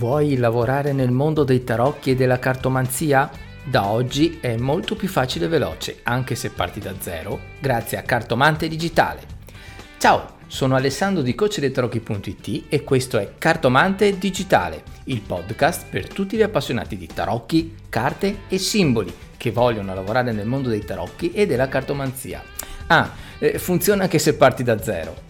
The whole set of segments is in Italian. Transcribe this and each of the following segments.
Vuoi lavorare nel mondo dei tarocchi e della cartomanzia? Da oggi è molto più facile e veloce, anche se parti da zero, grazie a Cartomante Digitale. Ciao, sono Alessandro di CoachDeiTarocchi.it e questo è Cartomante Digitale, il podcast per tutti gli appassionati di tarocchi, carte e simboli che vogliono lavorare nel mondo dei tarocchi e della cartomanzia. Ah, eh, funziona anche se parti da zero.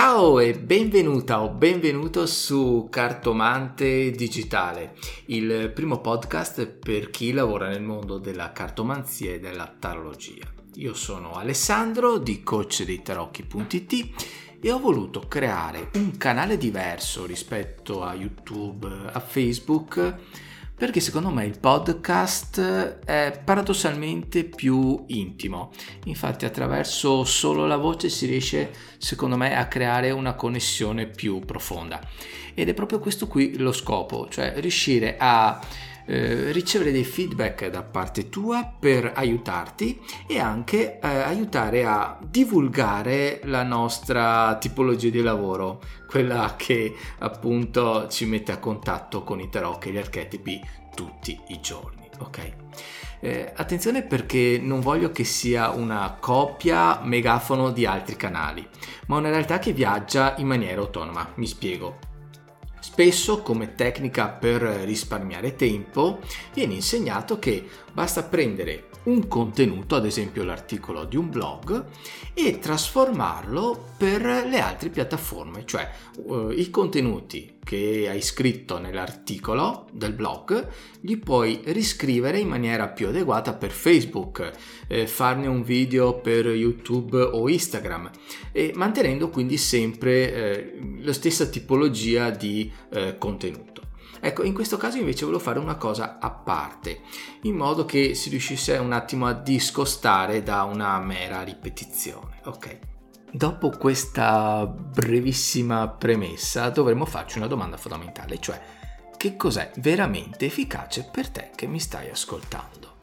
Ciao e benvenuta o benvenuto su Cartomante Digitale, il primo podcast per chi lavora nel mondo della cartomanzia e della tarologia. Io sono Alessandro di coachdeitarocchi.it e ho voluto creare un canale diverso rispetto a YouTube, a Facebook perché secondo me il podcast è paradossalmente più intimo. Infatti attraverso solo la voce si riesce secondo me a creare una connessione più profonda. Ed è proprio questo qui lo scopo, cioè riuscire a eh, ricevere dei feedback da parte tua per aiutarti e anche eh, aiutare a divulgare la nostra tipologia di lavoro, quella che appunto ci mette a contatto con i tarot e gli archetipi tutti i giorni, ok? Eh, attenzione perché non voglio che sia una copia megafono di altri canali, ma una realtà che viaggia in maniera autonoma. Mi spiego. Spesso come tecnica per risparmiare tempo viene insegnato che basta prendere un contenuto, ad esempio l'articolo di un blog, e trasformarlo per le altre piattaforme, cioè uh, i contenuti che hai scritto nell'articolo del blog li puoi riscrivere in maniera più adeguata per Facebook, eh, farne un video per YouTube o Instagram, e mantenendo quindi sempre eh, la stessa tipologia di eh, contenuto. Ecco, in questo caso invece volevo fare una cosa a parte, in modo che si riuscisse un attimo a discostare da una mera ripetizione. Ok. Dopo questa brevissima premessa dovremmo farci una domanda fondamentale, cioè che cos'è veramente efficace per te che mi stai ascoltando?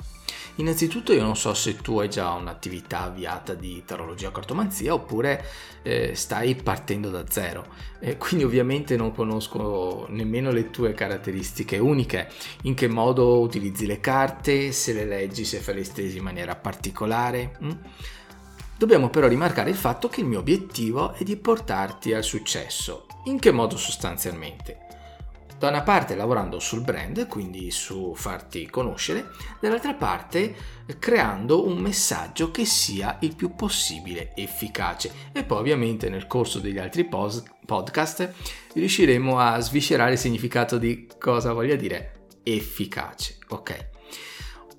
Innanzitutto io non so se tu hai già un'attività avviata di tarologia cartomanzia oppure eh, stai partendo da zero. Eh, quindi ovviamente non conosco nemmeno le tue caratteristiche uniche, in che modo utilizzi le carte, se le leggi, se fai le stesi in maniera particolare. Hm? Dobbiamo però rimarcare il fatto che il mio obiettivo è di portarti al successo. In che modo sostanzialmente? da una parte lavorando sul brand, quindi su farti conoscere, dall'altra parte creando un messaggio che sia il più possibile efficace. E poi ovviamente nel corso degli altri post- podcast riusciremo a sviscerare il significato di cosa voglia dire efficace, ok?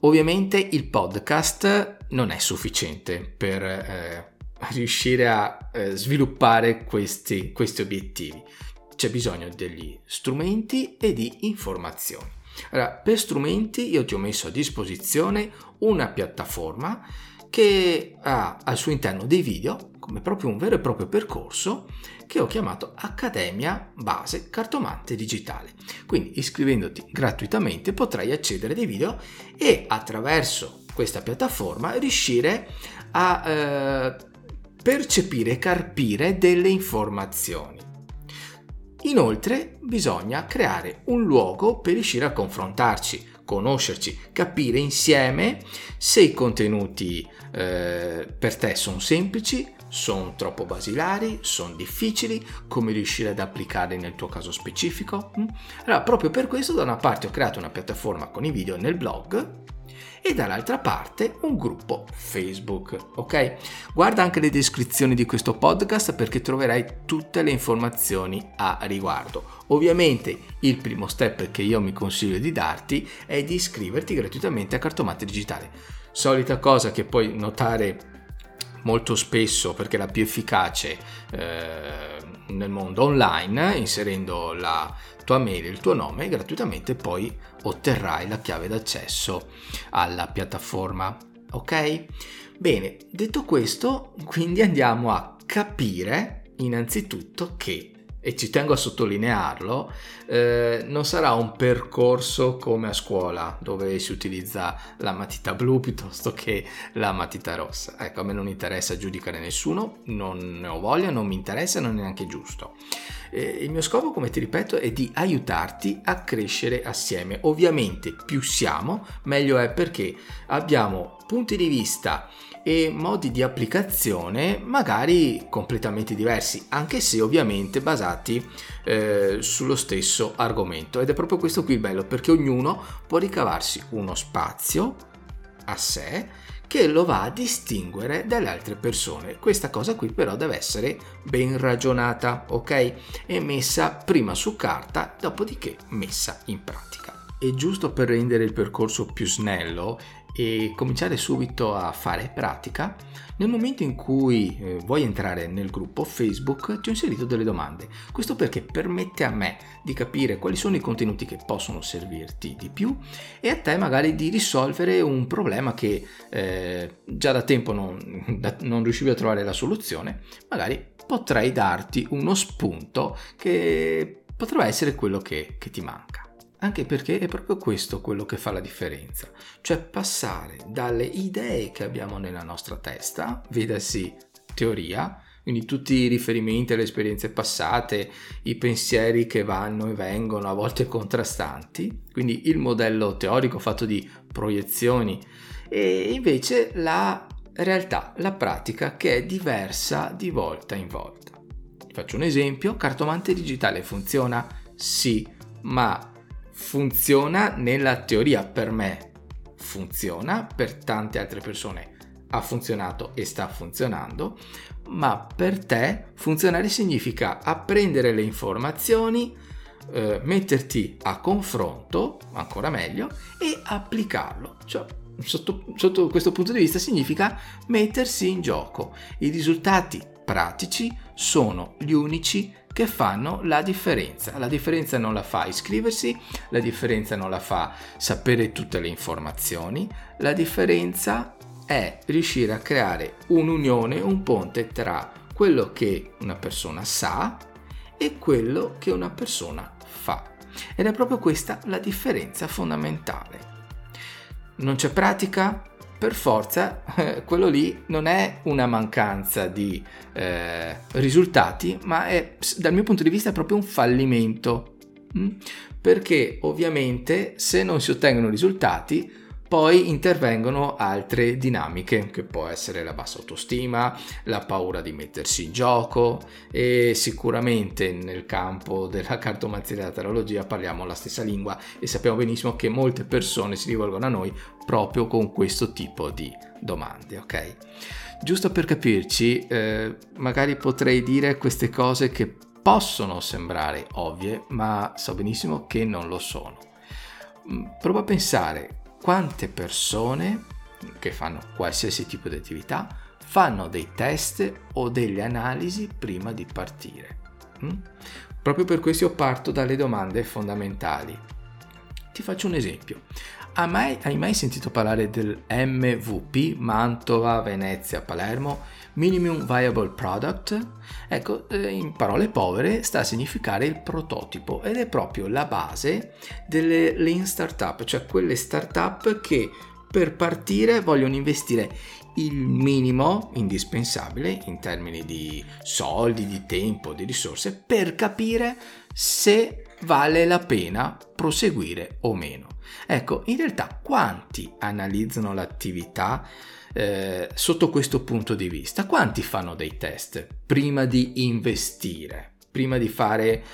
Ovviamente il podcast non è sufficiente per eh, riuscire a eh, sviluppare questi, questi obiettivi c'è bisogno degli strumenti e di informazioni. Allora, per strumenti io ti ho messo a disposizione una piattaforma che ha al suo interno dei video, come proprio un vero e proprio percorso, che ho chiamato Accademia Base Cartomante Digitale. Quindi iscrivendoti gratuitamente potrai accedere ai video e attraverso questa piattaforma riuscire a eh, percepire e carpire delle informazioni. Inoltre bisogna creare un luogo per riuscire a confrontarci, conoscerci, capire insieme se i contenuti eh, per te sono semplici, sono troppo basilari, sono difficili, come riuscire ad applicarli nel tuo caso specifico. Mm? Allora, proprio per questo da una parte ho creato una piattaforma con i video nel blog e dall'altra parte un gruppo Facebook, ok? Guarda anche le descrizioni di questo podcast perché troverai tutte le informazioni a riguardo. Ovviamente il primo step che io mi consiglio di darti è di iscriverti gratuitamente a Cartomante Digitale. Solita cosa che puoi notare molto spesso perché è la più efficace eh, nel mondo online inserendo la tua mail e il tuo nome gratuitamente poi otterrai la chiave d'accesso alla piattaforma ok? Bene detto questo quindi andiamo a capire innanzitutto che e ci tengo a sottolinearlo, eh, non sarà un percorso come a scuola dove si utilizza la matita blu piuttosto che la matita rossa. Ecco, a me non interessa giudicare nessuno, non ne ho voglia, non mi interessa, non è neanche giusto. Eh, il mio scopo, come ti ripeto, è di aiutarti a crescere assieme. Ovviamente più siamo, meglio è perché abbiamo punti di vista e modi di applicazione magari completamente diversi, anche se ovviamente basati eh, sullo stesso argomento. Ed è proprio questo qui il bello, perché ognuno può ricavarsi uno spazio a sé che lo va a distinguere dalle altre persone. Questa cosa qui però deve essere ben ragionata, ok? E messa prima su carta, dopodiché messa in pratica. E giusto per rendere il percorso più snello e cominciare subito a fare pratica, nel momento in cui eh, vuoi entrare nel gruppo Facebook ti ho inserito delle domande. Questo perché permette a me di capire quali sono i contenuti che possono servirti di più e a te magari di risolvere un problema che eh, già da tempo non, da, non riuscivi a trovare la soluzione, magari potrei darti uno spunto che potrebbe essere quello che, che ti manca. Anche perché è proprio questo quello che fa la differenza, cioè passare dalle idee che abbiamo nella nostra testa, vedasi teoria, quindi tutti i riferimenti alle esperienze passate, i pensieri che vanno e vengono, a volte contrastanti, quindi il modello teorico fatto di proiezioni, e invece la realtà, la pratica che è diversa di volta in volta. Faccio un esempio, cartomante digitale funziona? Sì, ma funziona nella teoria. Per me funziona per tante altre persone ha funzionato e sta funzionando ma per te funzionare significa apprendere le informazioni eh, metterti a confronto ancora meglio e applicarlo. Cioè sotto, sotto questo punto di vista significa mettersi in gioco. I risultati pratici sono gli unici che fanno la differenza. La differenza non la fa iscriversi, la differenza non la fa sapere tutte le informazioni, la differenza è riuscire a creare un'unione, un ponte tra quello che una persona sa e quello che una persona fa. Ed è proprio questa la differenza fondamentale. Non c'è pratica? Per forza eh, quello lì non è una mancanza di eh, risultati, ma è dal mio punto di vista proprio un fallimento. Mm? Perché ovviamente se non si ottengono risultati, poi intervengono altre dinamiche, che può essere la bassa autostima, la paura di mettersi in gioco e sicuramente nel campo della cartomanzia e della tarologia parliamo la stessa lingua e sappiamo benissimo che molte persone si rivolgono a noi proprio con questo tipo di domande, ok? Giusto per capirci, eh, magari potrei dire queste cose che possono sembrare ovvie, ma so benissimo che non lo sono. Mm, prova a pensare quante persone che fanno qualsiasi tipo di attività fanno dei test o delle analisi prima di partire. Mm? Proprio per questo io parto dalle domande fondamentali. Ti faccio un esempio. Hai mai, hai mai sentito parlare del MVP Mantova, Venezia, Palermo? Minimum Viable Product? Ecco, eh, in parole povere sta a significare il prototipo ed è proprio la base delle lean startup, cioè quelle startup che per partire vogliono investire il minimo indispensabile in termini di soldi, di tempo, di risorse per capire se vale la pena proseguire o meno. Ecco, in realtà quanti analizzano l'attività eh, sotto questo punto di vista? Quanti fanno dei test prima di investire? prima di fare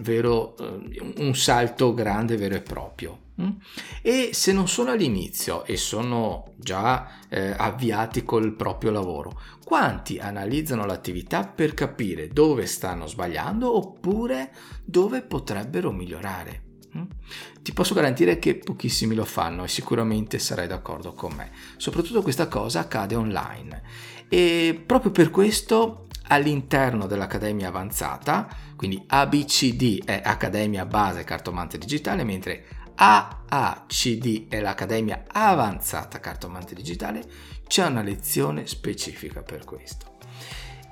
vero, eh, un salto grande vero e proprio. Mm? E se non sono all'inizio e sono già eh, avviati col proprio lavoro, quanti analizzano l'attività per capire dove stanno sbagliando oppure dove potrebbero migliorare? Mm? Ti posso garantire che pochissimi lo fanno e sicuramente sarai d'accordo con me. Soprattutto questa cosa accade online e proprio per questo all'interno dell'Accademia Avanzata, quindi ABCD è Accademia Base Cartomante Digitale, mentre AACD è l'Accademia Avanzata Cartomante Digitale, c'è una lezione specifica per questo.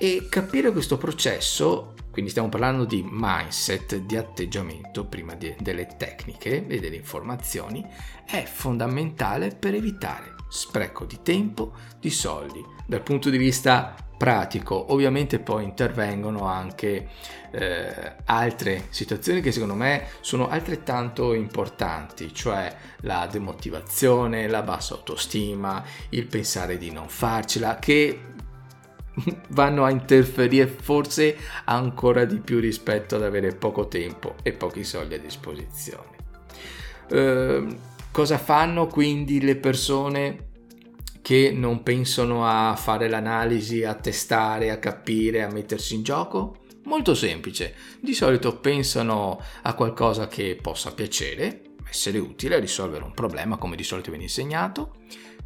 E capire questo processo, quindi stiamo parlando di mindset, di atteggiamento prima di, delle tecniche e delle informazioni, è fondamentale per evitare spreco di tempo, di soldi. Dal punto di vista pratico. Ovviamente poi intervengono anche eh, altre situazioni che secondo me sono altrettanto importanti, cioè la demotivazione, la bassa autostima, il pensare di non farcela, che vanno a interferire forse ancora di più rispetto ad avere poco tempo e pochi soldi a disposizione. Eh, cosa fanno quindi le persone che non pensano a fare l'analisi, a testare, a capire, a mettersi in gioco? Molto semplice, di solito pensano a qualcosa che possa piacere, essere utile, risolvere un problema come di solito viene insegnato,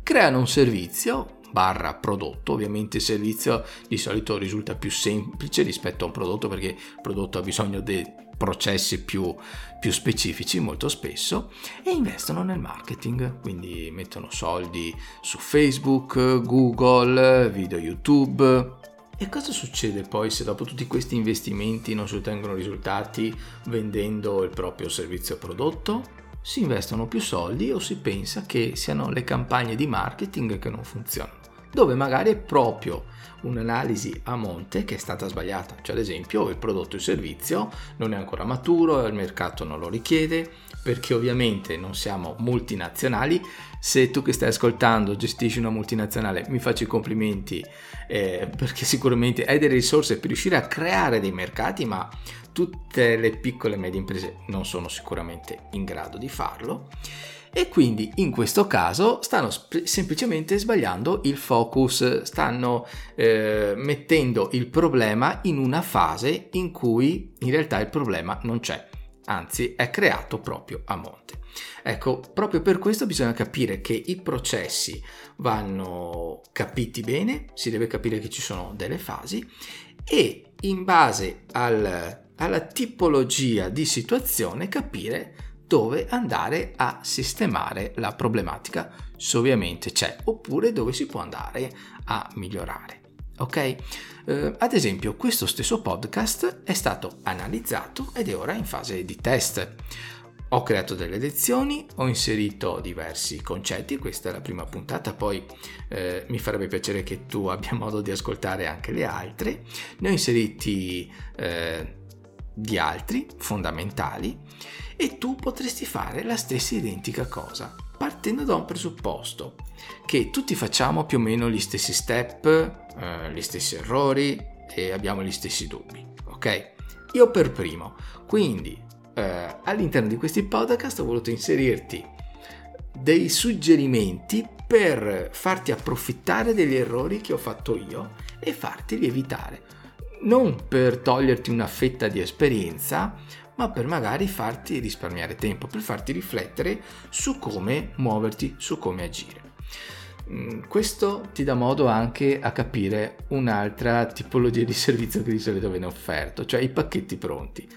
creano un servizio barra prodotto, ovviamente il servizio di solito risulta più semplice rispetto a un prodotto perché il prodotto ha bisogno di processi più, più specifici molto spesso e investono nel marketing, quindi mettono soldi su Facebook, Google, video YouTube. E cosa succede poi se dopo tutti questi investimenti non si ottengono risultati vendendo il proprio servizio prodotto? Si investono più soldi o si pensa che siano le campagne di marketing che non funzionano, dove magari è proprio un'analisi a monte che è stata sbagliata, cioè ad esempio il prodotto o il servizio non è ancora maturo, il mercato non lo richiede, perché ovviamente non siamo multinazionali, se tu che stai ascoltando gestisci una multinazionale mi faccio i complimenti eh, perché sicuramente hai delle risorse per riuscire a creare dei mercati, ma tutte le piccole e medie imprese non sono sicuramente in grado di farlo e quindi in questo caso stanno sp- semplicemente sbagliando il focus, stanno eh, mettendo il problema in una fase in cui in realtà il problema non c'è, anzi è creato proprio a monte. Ecco, proprio per questo bisogna capire che i processi vanno capiti bene, si deve capire che ci sono delle fasi e in base al, alla tipologia di situazione capire dove andare a sistemare la problematica, se ovviamente c'è, oppure dove si può andare a migliorare. Ok? Eh, ad esempio, questo stesso podcast è stato analizzato ed è ora in fase di test. Ho creato delle lezioni, ho inserito diversi concetti, questa è la prima puntata, poi eh, mi farebbe piacere che tu abbia modo di ascoltare anche le altre. Ne ho inseriti eh, di altri fondamentali e tu potresti fare la stessa identica cosa, partendo da un presupposto, che tutti facciamo più o meno gli stessi step, eh, gli stessi errori e abbiamo gli stessi dubbi, ok? Io per primo, quindi eh, all'interno di questi podcast ho voluto inserirti dei suggerimenti per farti approfittare degli errori che ho fatto io e farti evitare. Non per toglierti una fetta di esperienza, ma per magari farti risparmiare tempo, per farti riflettere su come muoverti, su come agire. Mm, questo ti dà modo anche a capire un'altra tipologia di servizio che di solito viene offerto, cioè i pacchetti pronti.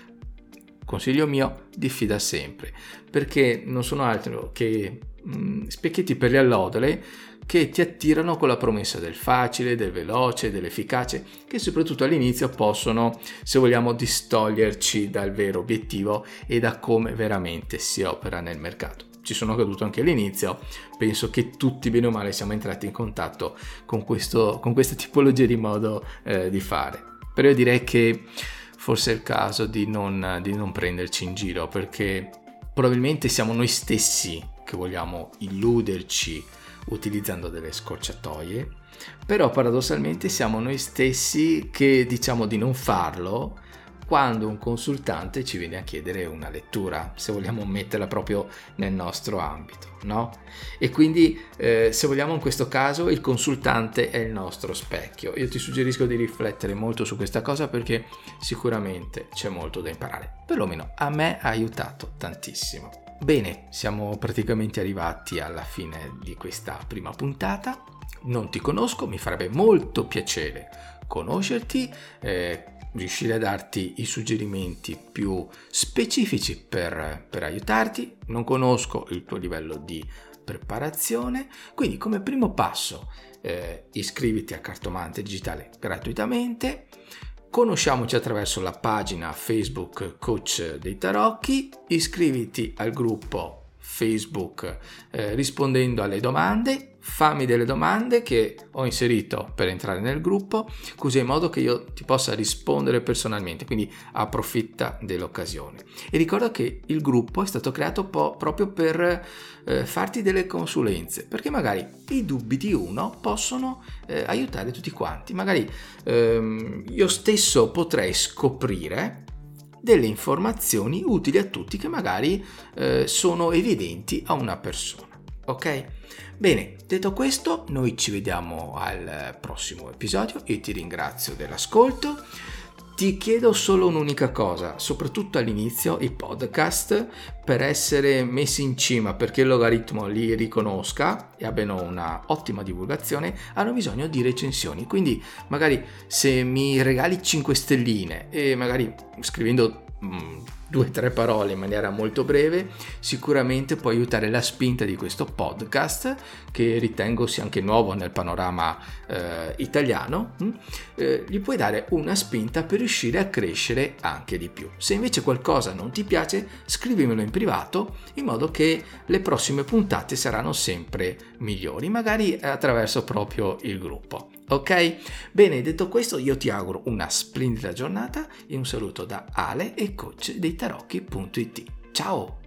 Consiglio mio, diffida sempre, perché non sono altro che mm, specchietti per le allodole che ti attirano con la promessa del facile, del veloce, dell'efficace, che soprattutto all'inizio possono, se vogliamo, distoglierci dal vero obiettivo e da come veramente si opera nel mercato. Ci sono caduto anche all'inizio, penso che tutti bene o male siamo entrati in contatto con, questo, con questa tipologia di modo eh, di fare. Però io direi che forse è il caso di non, di non prenderci in giro perché probabilmente siamo noi stessi che vogliamo illuderci utilizzando delle scorciatoie, però paradossalmente siamo noi stessi che diciamo di non farlo quando un consultante ci viene a chiedere una lettura, se vogliamo metterla proprio nel nostro ambito, no? E quindi, eh, se vogliamo in questo caso, il consultante è il nostro specchio. Io ti suggerisco di riflettere molto su questa cosa perché sicuramente c'è molto da imparare. Perlomeno a me ha aiutato tantissimo. Bene, siamo praticamente arrivati alla fine di questa prima puntata. Non ti conosco, mi farebbe molto piacere conoscerti, eh, riuscire a darti i suggerimenti più specifici per, per aiutarti. Non conosco il tuo livello di preparazione, quindi come primo passo eh, iscriviti a Cartomante Digitale gratuitamente. Conosciamoci attraverso la pagina Facebook Coach dei Tarocchi, iscriviti al gruppo Facebook eh, rispondendo alle domande fammi delle domande che ho inserito per entrare nel gruppo, così in modo che io ti possa rispondere personalmente, quindi approfitta dell'occasione. E ricorda che il gruppo è stato creato po- proprio per eh, farti delle consulenze, perché magari i dubbi di uno possono eh, aiutare tutti quanti. Magari ehm, io stesso potrei scoprire delle informazioni utili a tutti che magari eh, sono evidenti a una persona. Ok? Bene, detto questo, noi ci vediamo al prossimo episodio. Io ti ringrazio dell'ascolto. Ti chiedo solo un'unica cosa, soprattutto all'inizio i podcast per essere messi in cima perché il logaritmo li riconosca e abbiano una ottima divulgazione, hanno bisogno di recensioni. Quindi magari se mi regali 5 stelline e magari scrivendo mm, due o tre parole in maniera molto breve, sicuramente può aiutare la spinta di questo podcast che ritengo sia anche nuovo nel panorama eh, italiano. Hm? Eh, gli puoi dare una spinta per riuscire a crescere anche di più. Se invece qualcosa non ti piace, scrivimelo in privato in modo che le prossime puntate saranno sempre migliori, magari attraverso proprio il gruppo. Ok? Bene, detto questo, io ti auguro una splendida giornata e un saluto da Ale e coach dei tarocchi.it. Ciao!